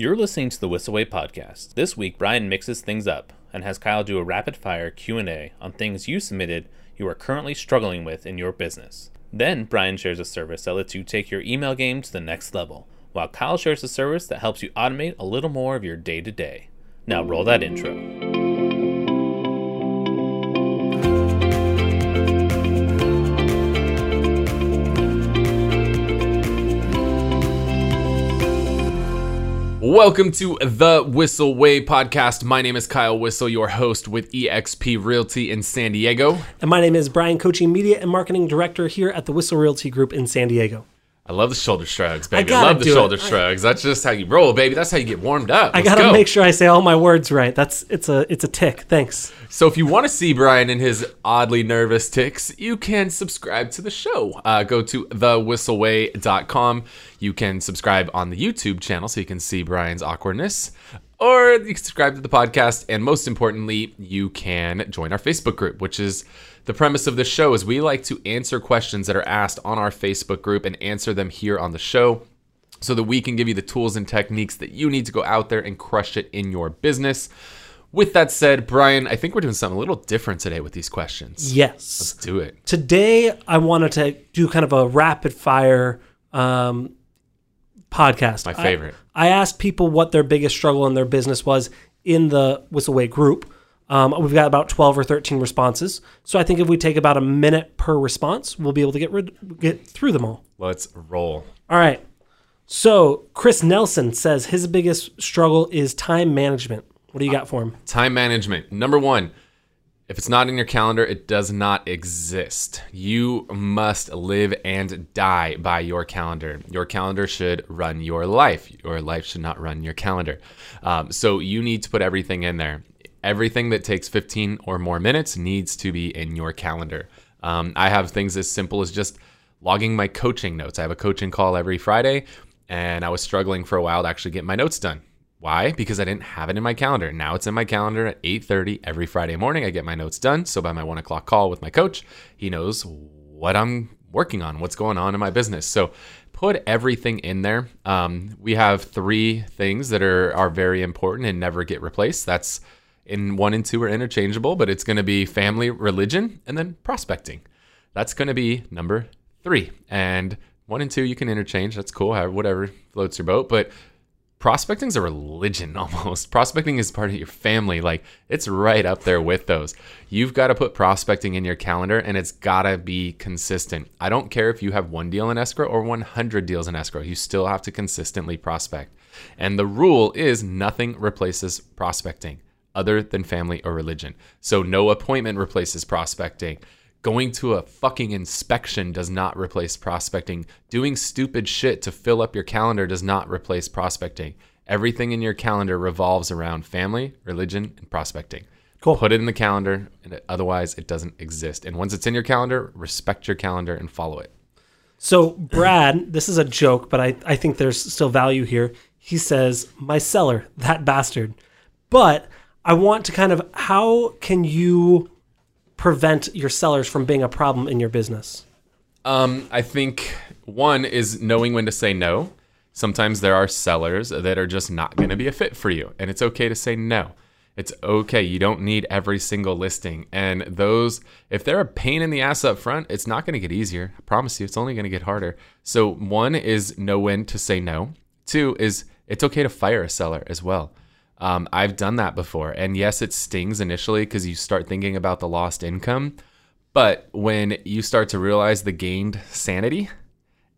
You're listening to the Whissel Way podcast. This week, Bryan mixes things up and has Kyle do a rapid-fire Q&A on things you submitted you are currently struggling with in your business. Then, Bryan shares a service that lets you take your email game to the next level, while Kyle shares a service that helps you automate a little more of your day-to-day. Now roll that intro. Welcome to the Whissel Way podcast. My name is Kyle Whissel, your host with eXp Realty in San Diego. And my name is Bryan Koci Media and Marketing Director here at the Whissel Realty Group in San Diego. I love the shoulder shrugs, baby. I, gotta love the it. shoulder I- shrugs. That's just how you roll, baby. That's how you get warmed up. I Let's gotta go. make sure I say all my words right. That's it's a it's a tick. Thanks. So if you want to see Bryan and his oddly nervous ticks, you can subscribe to the show. Uh, go to thewhisselway.com. You can subscribe on the YouTube channel so you can see Bryan's awkwardness. Or you can subscribe to the podcast. And most importantly, you can join our Facebook group, which is the premise of this show is we like to answer questions that are asked on our Facebook group and answer them here on the show so that we can give you the tools and techniques that you need to go out there and crush it in your business. With that said, Bryan, I think we're doing something a little different today with these questions. Yes. Let's do it. Today I wanted to do kind of a rapid fire um, podcast. My I- favorite. I, asked people what their biggest struggle in their business was in the Whissel Way group. Um, we've got about 12 or 13 responses. So I think if we take about a minute per response, we'll be able to get rid get through them all. Let's roll. All right. So Chris Nelson says his biggest struggle is time management. What do you got for him? Time management. Number one, if it's not in your calendar, it does not exist. You must live and die by your calendar. Your calendar should run your life. Your life should not run your calendar. Um, so you need to put everything in there. Everything that takes 15 or more minutes needs to be in your calendar. Um, I have things as simple as just logging my coaching notes. I have a coaching call every Friday, and I was struggling for a while to actually get my notes done. Why? Because I didn't have it in my calendar. Now it's in my calendar at 8:30 every Friday morning. I get my notes done. So by my one o'clock call with my coach, he knows what I'm working on, what's going on in my business. So put everything in there. Um, we have three things that are are very important and never get replaced. That's in one and two are interchangeable, but it's going to be family, religion, and then prospecting. That's going to be number three. And one and two you can interchange. That's cool. however- Whatever floats your boat, but prospecting is a religion almost. Prospecting is part of your family. Like it's right up there with those. You've got to put prospecting in your calendar and it's got to be consistent. I don't care if you have one deal in escrow or 100 deals in escrow. You still have to consistently prospect. And the rule is nothing replaces prospecting other than family or religion. So no appointment replaces prospecting. Going to a fucking inspection does not replace prospecting. Doing stupid shit to fill up your calendar does not replace prospecting. Everything in your calendar revolves around family, religion, and prospecting. Cool. Put it in the calendar, and it- otherwise it doesn't exist. And once it's in your calendar, respect your calendar and follow it. So Brad, this is a joke, but I, I think there's still value here. He says, My seller, that bastard. But I want to kind of how can you prevent your sellers from being a problem in your business? Um, I think one is knowing when to say no. Sometimes there are sellers that are just not going to be a fit for you, and it's okay to say no. It's okay. You don't need every single listing. And those, if they're a pain in the ass up front, it's not going to get easier. I promise you, it's only going to get harder. So, one is know when to say no. Two is it's okay to fire a seller as well. Um, I've done that before. And yes, it stings initially because you start thinking about the lost income. But when you start to realize the gained sanity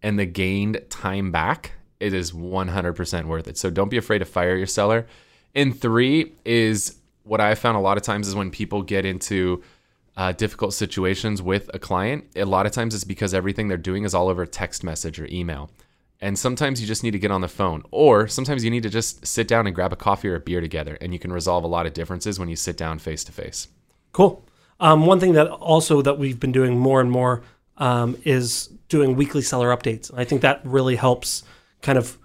and the gained time back, it is 100% worth it. So don't be afraid to fire your seller. And three is what I found a lot of times is when people get into uh, difficult situations with a client, a lot of times it's because everything they're doing is all over text message or email. And sometimes you just need to get on the phone, or sometimes you need to just sit down and grab a coffee or a beer together, and you can resolve a lot of differences when you sit down face to face. Cool. Um, one thing that also that we've been doing more and more um, is doing weekly seller updates. I think that really helps kind of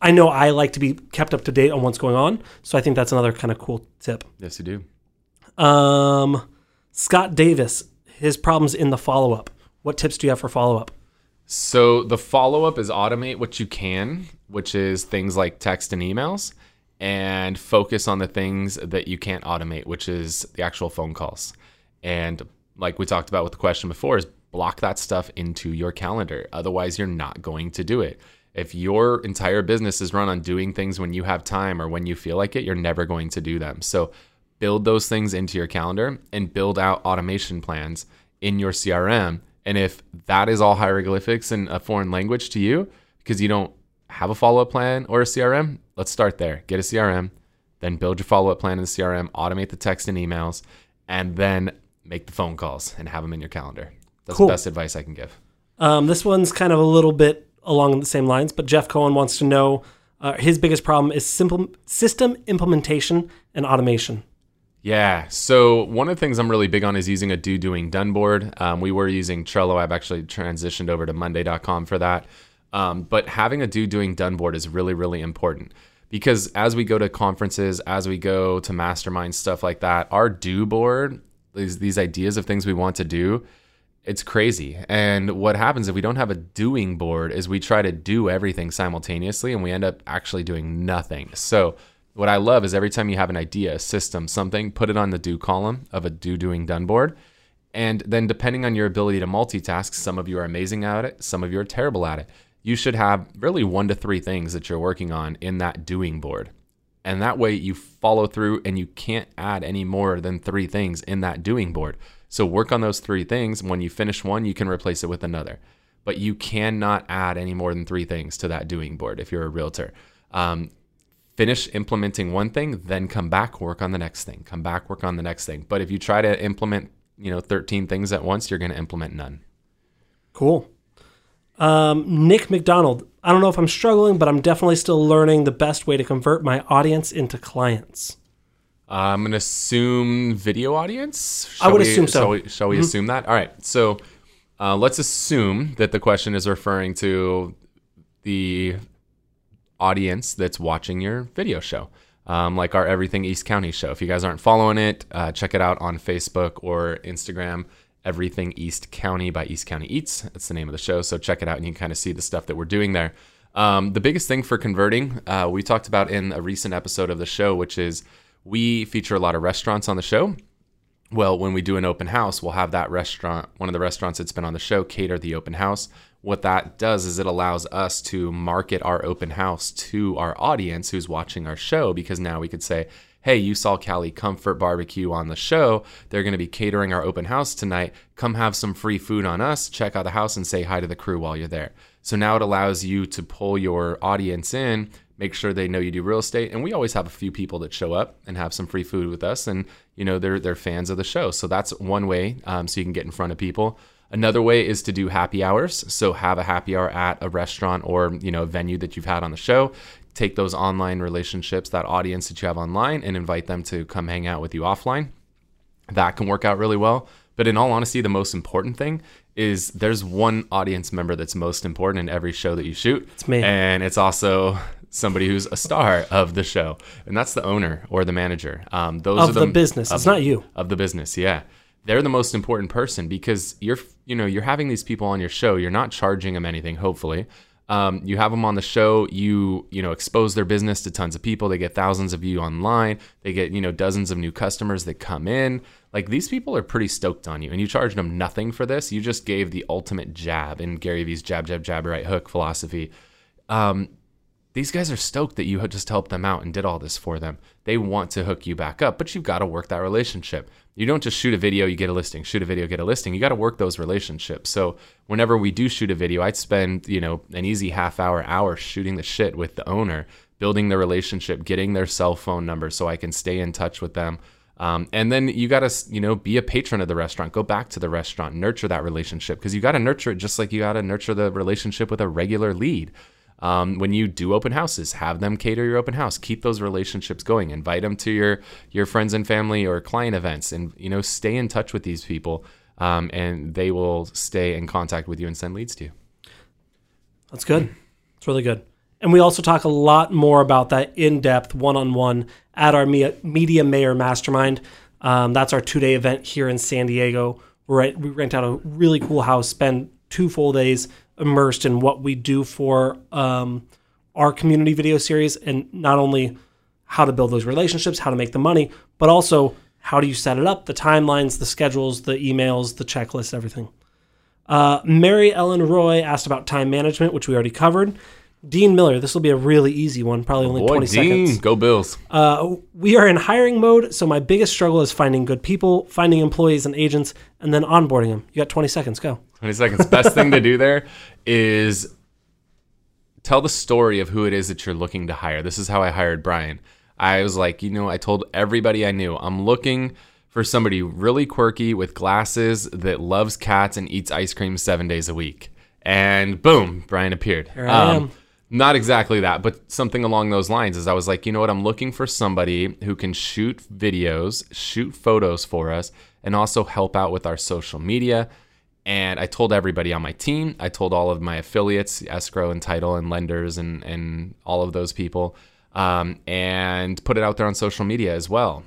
I know I like to be kept up to date on what's going on, so I think that's another kind of cool tip. Yes, you do. Um, Scott Davis, his problems in the follow up. What tips do you have for follow up? So the follow up is automate what you can, which is things like text and emails, and focus on the things that you can't automate, which is the actual phone calls. And like we talked about with the question before, is block that stuff into your calendar. Otherwise, you're not going to do it. If your entire business is run on doing things when you have time or when you feel like it, you're never going to do them. So build those things into your calendar and build out automation plans in your CRM. And if that is all hieroglyphics in a foreign language to you, because you don't have a follow up plan or a CRM, let's start there. Get a CRM, then build your follow up plan in the CRM, automate the text and emails, and then make the phone calls and have them in your calendar. That's Cool. the best advice I can give. Um, this one's kind of a little bit along the same lines, but Jeff Cohen wants to know uh, his biggest problem is simple system implementation and automation. Yeah. So one of the things I'm really big on is using a do doing done board. Um, we were using Trello. I've actually transitioned over to Monday.com for that. Um, but having a do doing done board is really really important because as we go to conferences, as we go to mastermind stuff like that, our do board these these ideas of things we want to do. It's crazy. And what happens if we don't have a doing board is we try to do everything simultaneously and we end up actually doing nothing. So what I love is every time you have an idea, a system, something, put it on the do column of a do doing done board. And then depending on your ability to multitask, some of you are amazing at it, some of you are terrible at it. You should have really one to three things that you're working on in that doing board. And that way you follow through and you can't add any more than three things in that doing board. So work on those three things. When you finish one, you can replace it with another. But you cannot add any more than three things to that doing board if you're a realtor. Um, finish implementing one thing, then come back, work on the next thing. Come back, work on the next thing. But if you try to implement, you know, 13 things at once, you're going to implement none. Cool. Um, Nick McDonald. I don't know if I'm struggling, but I'm definitely still learning the best way to convert my audience into clients. Uh, I'm going to assume video audience. I would we- assume so. Shall we, shall we assume that? All right. So uh, let's assume that the question is referring to the audience that's watching your video show, um, like our Everything East County show. If you guys aren't following it, uh, check it out on Facebook or Instagram. Everything East County by East County Eats. That's the name of the show. So check it out and you can kind of see the stuff that we're doing there. Um, the biggest thing for converting, uh, we talked about in a recent episode of the show, which is we feature a lot of restaurants on the show. Well, when we do an open house, we'll have that restaurant, one of the restaurants that's been on the show, cater the open house. What that does is it allows us to market our open house to our audience who's watching our show because now we could say, hey, you saw Cali Comfort Barbecue on the show. They're going to be catering our open house tonight. Come have some free food on us, check out the house, and say hi to the crew while you're there. So now it allows you to pull your audience in, make sure they know you do real estate. And we always have a few people that show up and have some free food with us, and you know they're they're fans of the show. So that's one way, um, so you can get in front of people. Another way is to do happy hours. So have a happy hour at a restaurant or you know a venue that you've had on the show. Take those online relationships, that audience that you have online, and invite them to come hang out with you offline. That can work out really well. But in all honesty, the most important thing is there's one audience member that's most important in every show that you shoot. It's me. And it's also somebody who's a star of the show. And that's the owner or the manager. Um, those Of are the business. of- It's not you. Of the business, yeah. They're the most important person because you're, you know, you're having these people on your show. You're not charging them anything, hopefully. Um, you have them on the show. You, you know, expose their business to tons of people. They get thousands of views online. They get, you know, dozens of new customers that come in. Like these people are pretty stoked on you, and you charged them nothing for this. You just gave the ultimate jab in Gary Vee's jab, jab, jab, right hook philosophy. Um, these guys are stoked that you just helped them out and did all this for them. They want to hook you back up, but you've got to work that relationship. You don't just shoot a video, you get a listing, shoot a video, get a listing. You got to work those relationships. So whenever we do shoot a video, I'd spend, you know, an easy half hour, hour shooting the shit with the owner, building the relationship, getting their cell phone number so I can stay in touch with them. Um, and then you got to, you know, be a patron of the restaurant. Go back to the restaurant, nurture that relationship because you got to nurture it just like you got to nurture the relationship with a regular lead. Um, when you do open houses, have them cater your open house. Keep those relationships going. Invite them to your your friends and family or client events, and you know, stay in touch with these people, um, and they will stay in contact with you and send leads to you. That's good. It's really good. And we also talk a lot more about that in depth, one on one at our Media Mayor Mastermind. Um, that's our two day event here in San Diego. We're at, we rent out a really cool house, spend two full days immersed in what we do for um, our community video series, and not only how to build those relationships, how to make the money, but also how do you set it up, the timelines, the schedules, the emails, the checklists, everything. Uh, Mary Ellen Roy asked about time management, which we already covered. Dean Miller, this will be a really easy one, probably only Boy, 20 Dean, seconds. go Bills. Uh, we are in hiring mode, so my biggest struggle is finding good people, finding employees and agents, and then onboarding them. You got 20 seconds, go. 20 seconds. Best thing to do there is tell the story of who it is that you're looking to hire. This is how I hired Bryan. I was like, you know, I told everybody I knew, I'm looking for somebody really quirky with glasses that loves cats and eats ice cream seven days a week. And boom, Bryan appeared. Um, Here I am. Not exactly that, but something along those lines. Is I was like, you know what? I'm looking for somebody who can shoot videos, shoot photos for us, and also help out with our social media. And I told everybody on my team, I told all of my affiliates, escrow and title and lenders and, and all of those people, um, and put it out there on social media as well.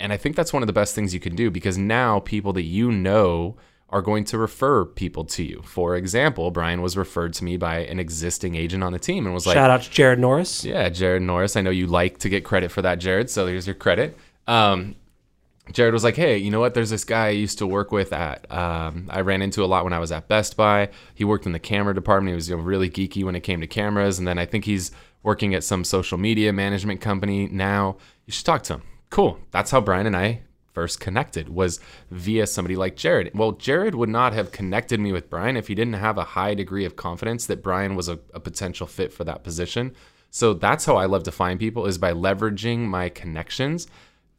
And I think that's one of the best things you can do because now people that you know are going to refer people to you. For example, Bryan was referred to me by an existing agent on the team and was like, Shout out to Jared Norris. yeah, Jared Norris. I know you like to get credit for that, Jared. So here's your credit. Um, Jared was like, "Hey, you know what? There's this guy I used to work with at. Um, I ran into a lot when I was at Best Buy. He worked in the camera department. He was you know, really geeky when it came to cameras, and then I think he's working at some social media management company now. You should talk to him. Cool. That's how Bryan and I first connected was via somebody like Jared. Well, Jared would not have connected me with Bryan if he didn't have a high degree of confidence that Bryan was a, a potential fit for that position. So that's how I love to find people is by leveraging my connections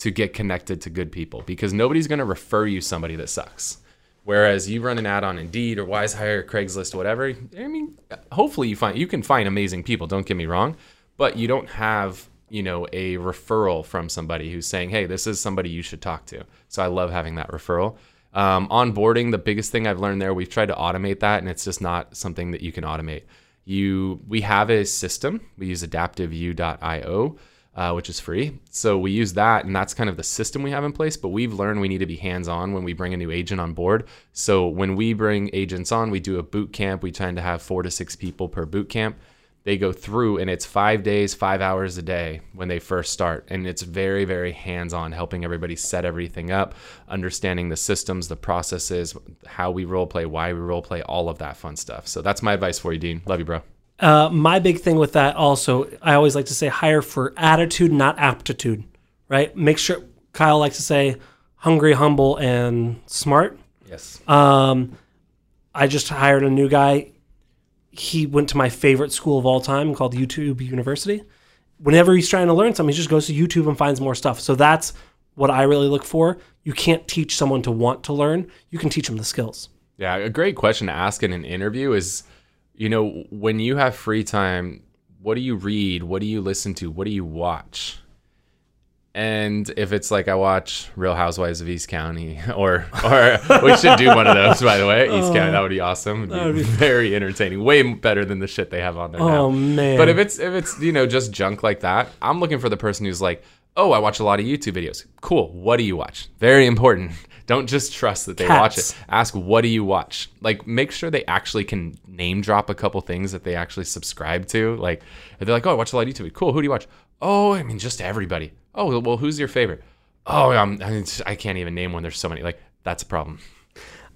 to get connected to good people because nobody's going to refer you somebody that sucks. Whereas you run an ad on Indeed or WizeHire, Craigslist, whatever. I mean, hopefully you find you can find amazing people. Don't get me wrong, but you don't have you know a referral from somebody who's saying, "Hey, this is somebody you should talk to." So I love having that referral. Um, onboarding, the biggest thing I've learned there, we've tried to automate that, and it's just not something that you can automate. You, we have a system. We use AdaptiveU.io uh, which is free. So we use that, and that's kind of the system we have in place. But we've learned we need to be hands on when we bring a new agent on board. So when we bring agents on, we do a boot camp. We tend to have four to six people per boot camp. They go through, and it's five days, five hours a day when they first start. And it's very, very hands on, helping everybody set everything up, understanding the systems, the processes, how we role play, why we role play, all of that fun stuff. So that's my advice for you, Dean. Love you, bro. Uh, my big thing with that also, I always like to say hire for attitude, not aptitude, right? Make sure, Kyle likes to say hungry, humble, and smart. Yes. Um, I just hired a new guy. He went to my favorite school of all time called YouTube University. Whenever he's trying to learn something, he just goes to YouTube and finds more stuff. So that's what I really look for. You can't teach someone to want to learn, you can teach them the skills. Yeah, a great question to ask in an interview is, you know, when you have free time, what do you read? What do you listen to? What do you watch? And if it's like I watch Real Housewives of East County, or or we should do one of those, by the way, East County, that would be awesome. It'd be, very entertaining, way better than the shit they have on there now. Oh, man. But if it's if it's you know just junk like that, I'm looking for the person who's like, oh, I watch a lot of YouTube videos. Cool. What do you watch? Very important. Don't just trust that they watch it. Ask what do you watch? Like make sure they actually can name drop a couple things that they actually subscribe to. Like if they're like, oh, I watch a lot of YouTube. Cool. Who do you watch? Oh, I mean, just everybody. Oh, well, who's your favorite? Oh, um, I, can't even name one. There's so many. Like that's a problem.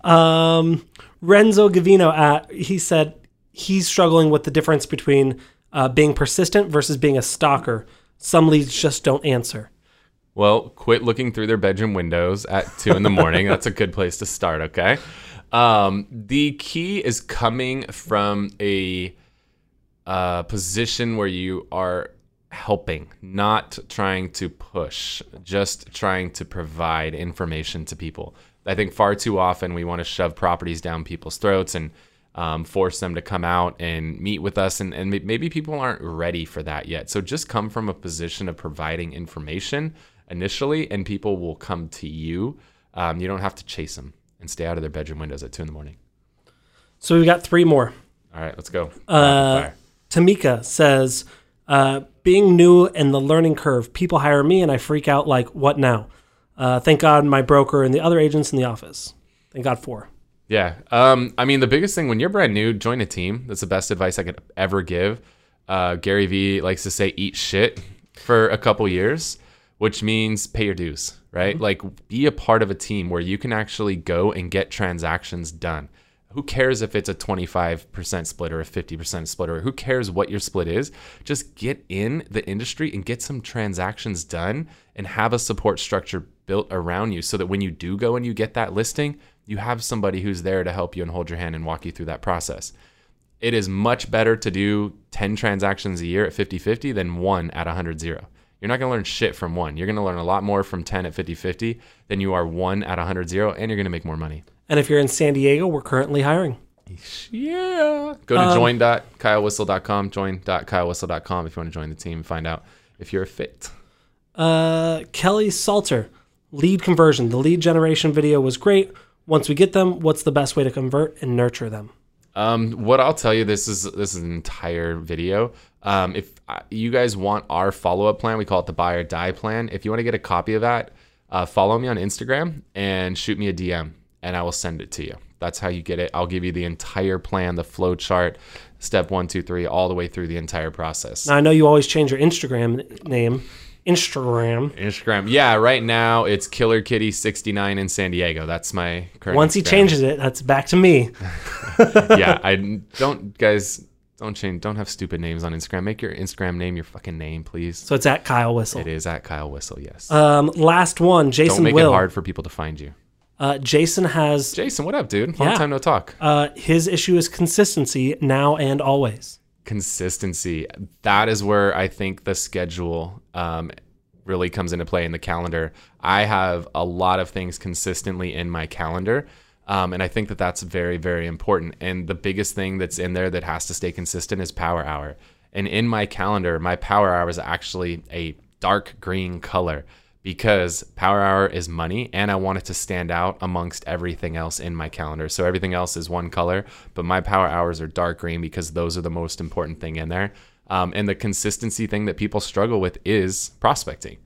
Um, Renzo Gavino, at he said he's struggling with the difference between uh, being persistent versus being a stalker. Some leads just don't answer. Well, quit looking through their bedroom windows at two in the morning. That's a good place to start, okay? Um, the key is coming from a uh, position where you are helping, not trying to push, just trying to provide information to people. I think far too often we want to shove properties down people's throats and um, force them to come out and meet with us. And, and maybe people aren't ready for that yet. So just come from a position of providing information initially, and people will come to you. Um, you don't have to chase them and stay out of their bedroom windows at two in the morning. So we've got three more. All right, let's go. Uh, Tamika says, uh, being new and the learning curve, people hire me and I freak out like, what now? Uh, thank God my broker and the other agents in the office. Thank God for. Yeah. Um, I mean, the biggest thing when you're brand new, join a team. That's the best advice I could ever give. Uh, Gary Vee likes to say, eat shit for a couple years, which means pay your dues, right? Like, be a part of a team where you can actually go and get transactions done. Who cares if it's a 25% split or a 50% split or who cares what your split is? Just get in the industry and get some transactions done and have a support structure built around you so that when you do go and you get that listing, you have somebody who's there to help you and hold your hand and walk you through that process. It is much better to do 10 transactions a year at 50 50 than one at 100 0. You're not going to learn shit from one. You're going to learn a lot more from 10 at 50 50 than you are one at 100 0, and you're going to make more money. And if you're in San Diego, we're currently hiring. Yeah. Go to join.kylewhissel.com, join.kylewhissel.com if you want to join the team and find out if you're a fit. Uh, Kelly Salter, lead conversion. The lead generation video was great. Once we get them, what's the best way to convert and nurture them? Um, what I'll tell you, this is this is an entire video. Um, if uh, you guys want our follow up plan, we call it the buy or die plan. If you want to get a copy of that, uh, follow me on Instagram and shoot me a DM, and I will send it to you. That's how you get it. I'll give you the entire plan, the flow chart, step one, two, three, all the way through the entire process. Now, I know you always change your Instagram name. Instagram. Instagram, yeah. Right now it's Killer Kitty sixty nine in San Diego. That's my current. Once he Instagram. changes it, that's back to me. yeah, I don't, guys. Don't change. Don't have stupid names on Instagram. Make your Instagram name your fucking name, please. So it's at Kyle Whissel. It is at Kyle Whissel. Yes. Um, last one, Jason don't make Will. it hard for people to find you. Uh, Jason has Jason, what up, dude? Long Yeah. time no talk. uh, his issue is consistency now and always. Consistency. That is where I think the schedule um, really comes into play in the calendar. I have a lot of things consistently in my calendar. Um, and I think that that's very, very important. And the biggest thing that's in there that has to stay consistent is power hour. And in my calendar, my power hour is actually a dark green color because power hour is money and I want it to stand out amongst everything else in my calendar. So everything else is one color, but my power hours are dark green because those are the most important thing in there. Um, and the consistency thing that people struggle with is prospecting.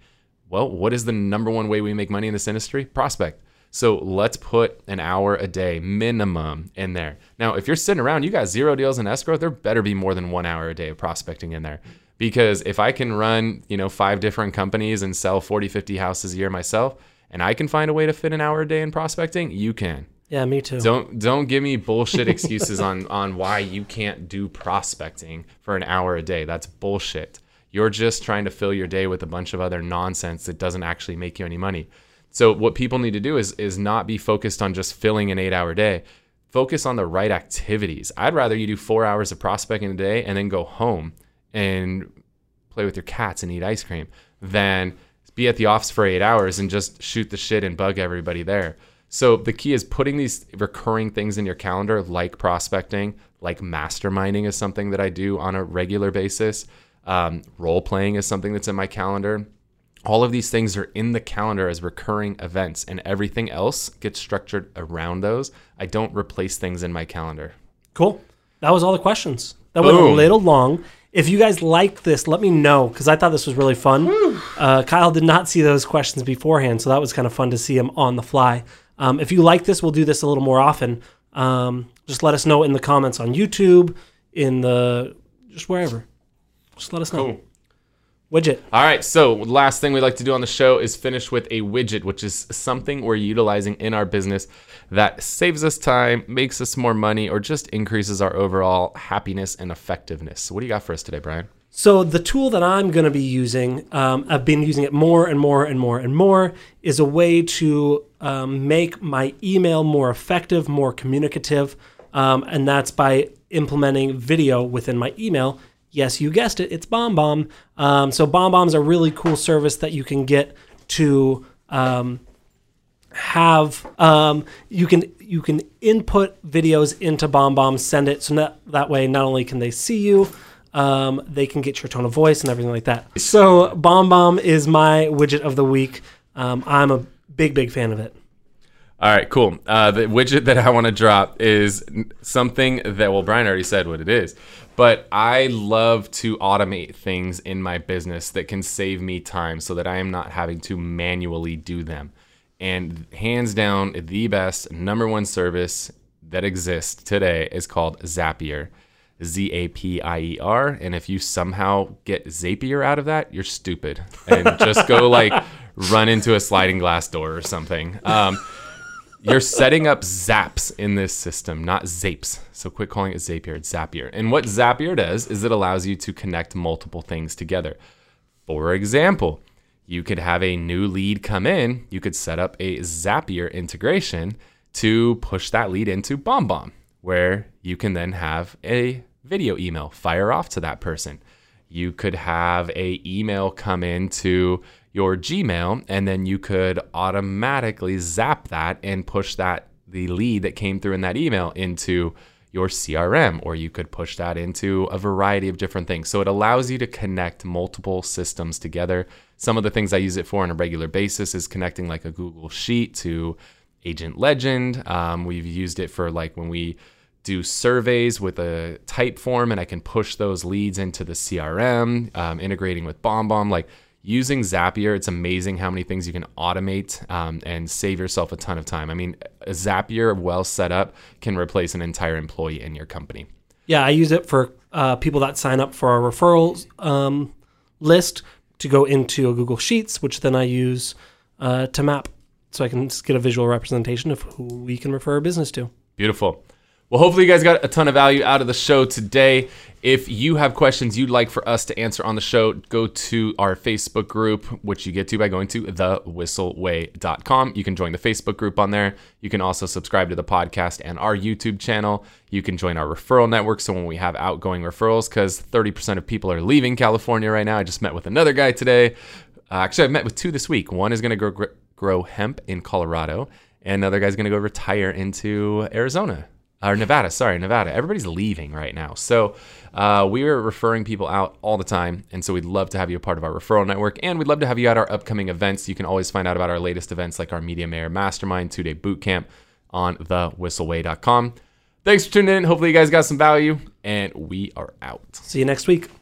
Well, what is the number one way we make money in this industry? Prospect. So let's put an hour a day minimum in there. Now, if you're sitting around, you got zero deals in escrow, there better be more than one hour a day of prospecting in there. Because if I can run, you know, five different companies and sell 40, 50 houses a year myself, and I can find a way to fit an hour a day in prospecting, you can. Yeah, me too. Don't don't give me bullshit excuses on on why you can't do prospecting for an hour a day. That's bullshit. You're just trying to fill your day with a bunch of other nonsense that doesn't actually make you any money. So what people need to do is is not be focused on just filling an 8-hour day. Focus on the right activities. I'd rather you do 4 hours of prospecting a day and then go home and play with your cats and eat ice cream than be at the office for 8 hours and just shoot the shit and bug everybody there. So the key is putting these recurring things in your calendar, like prospecting, like masterminding is something that I do on a regular basis. Um, role playing is something that's in my calendar. All of these things are in the calendar as recurring events, and everything else gets structured around those. I don't replace things in my calendar. Cool. That was all the questions. That went a little long. If you guys like this, let me know because I thought this was really fun. Uh, Kyle did not see those questions beforehand, so that was kind of fun to see him on the fly. Um, if you like this, we'll do this a little more often. Um, just let us know in the comments on YouTube, in the just wherever. Just let us know. Cool. Widget. All right, so last thing we'd like to do on the show is finish with a widget, which is something we're utilizing in our business that saves us time, makes us more money, or just increases our overall happiness and effectiveness. So, what do you got for us today, Bryan? So the tool that I'm going to be using, um, I've been using it more and more and more and more, is a way to um, make my email more effective, more communicative, um, and that's by implementing video within my email. Yes, you guessed it, it's BombBomb. Um, so BombBomb is a really cool service that you can get to um, have um, you can you can input videos into BombBomb, send it so that that way not only can they see you, um, they can get your tone of voice and everything like that. So BombBomb is my widget of the week. Um, I'm a big big fan of it. All right, cool. Uh, the widget that I want to drop is something that, well, Bryan already said what it is, but I love to automate things in my business that can save me time so that I am not having to manually do them. And hands down, the best number one service that exists today is called Zapier. Z A P I E R. And if you somehow get Zapier out of that, you're stupid. And just go like run into a sliding glass door or something. Um, you're setting up zaps in this system, not zapes. So quit calling it Zapier, it's Zapier. And what Zapier does is it allows you to connect multiple things together. For example, you could have a new lead come in, you could set up a Zapier integration to push that lead into BombBomb, where you can then have a video email fire off to that person. You could have a email come into your Gmail and then you could automatically zap that and push that the lead that came through in that email into your CRM or you could push that into a variety of different things. So it allows you to connect multiple systems together. Some of the things I use it for on a regular basis is connecting like a Google Sheet to Agent Legend. Um, we've used it for like when we do surveys with a Typeform and I can push those leads into the CRM, um, integrating with BombBomb. Like using Zapier, it's amazing how many things you can automate um, and save yourself a ton of time. I mean, a Zapier well set up can replace an entire employee in your company. Yeah, I use it for uh, people that sign up for our referrals um, list to go into a Google Sheets, which then I use uh, to map so I can get a visual representation of who we can refer a business to. Beautiful. Well, hopefully, you guys got a ton of value out of the show today. If you have questions you'd like for us to answer on the show, go to our Facebook group, which you get to by going to thewhisselway.com. You can join the Facebook group on there. You can also subscribe to the podcast and our YouTube channel. You can join our referral network. So when we have outgoing referrals, because 30% of people are leaving California right now, I just met with another guy today. Uh, actually, I've met with two this week. One is going to grow, grow hemp in Colorado, and another guy's going to go retire into Arizona or Nevada. Sorry, Nevada. Everybody's leaving right now, so uh, we are referring people out all the time, and so we'd love to have you a part of our referral network, and we'd love to have you at our upcoming events. You can always find out about our latest events, like our Media Mayor Mastermind two day boot camp, on thewhisselway.com. Thanks for tuning in. Hopefully, you guys got some value, and we are out. See you next week.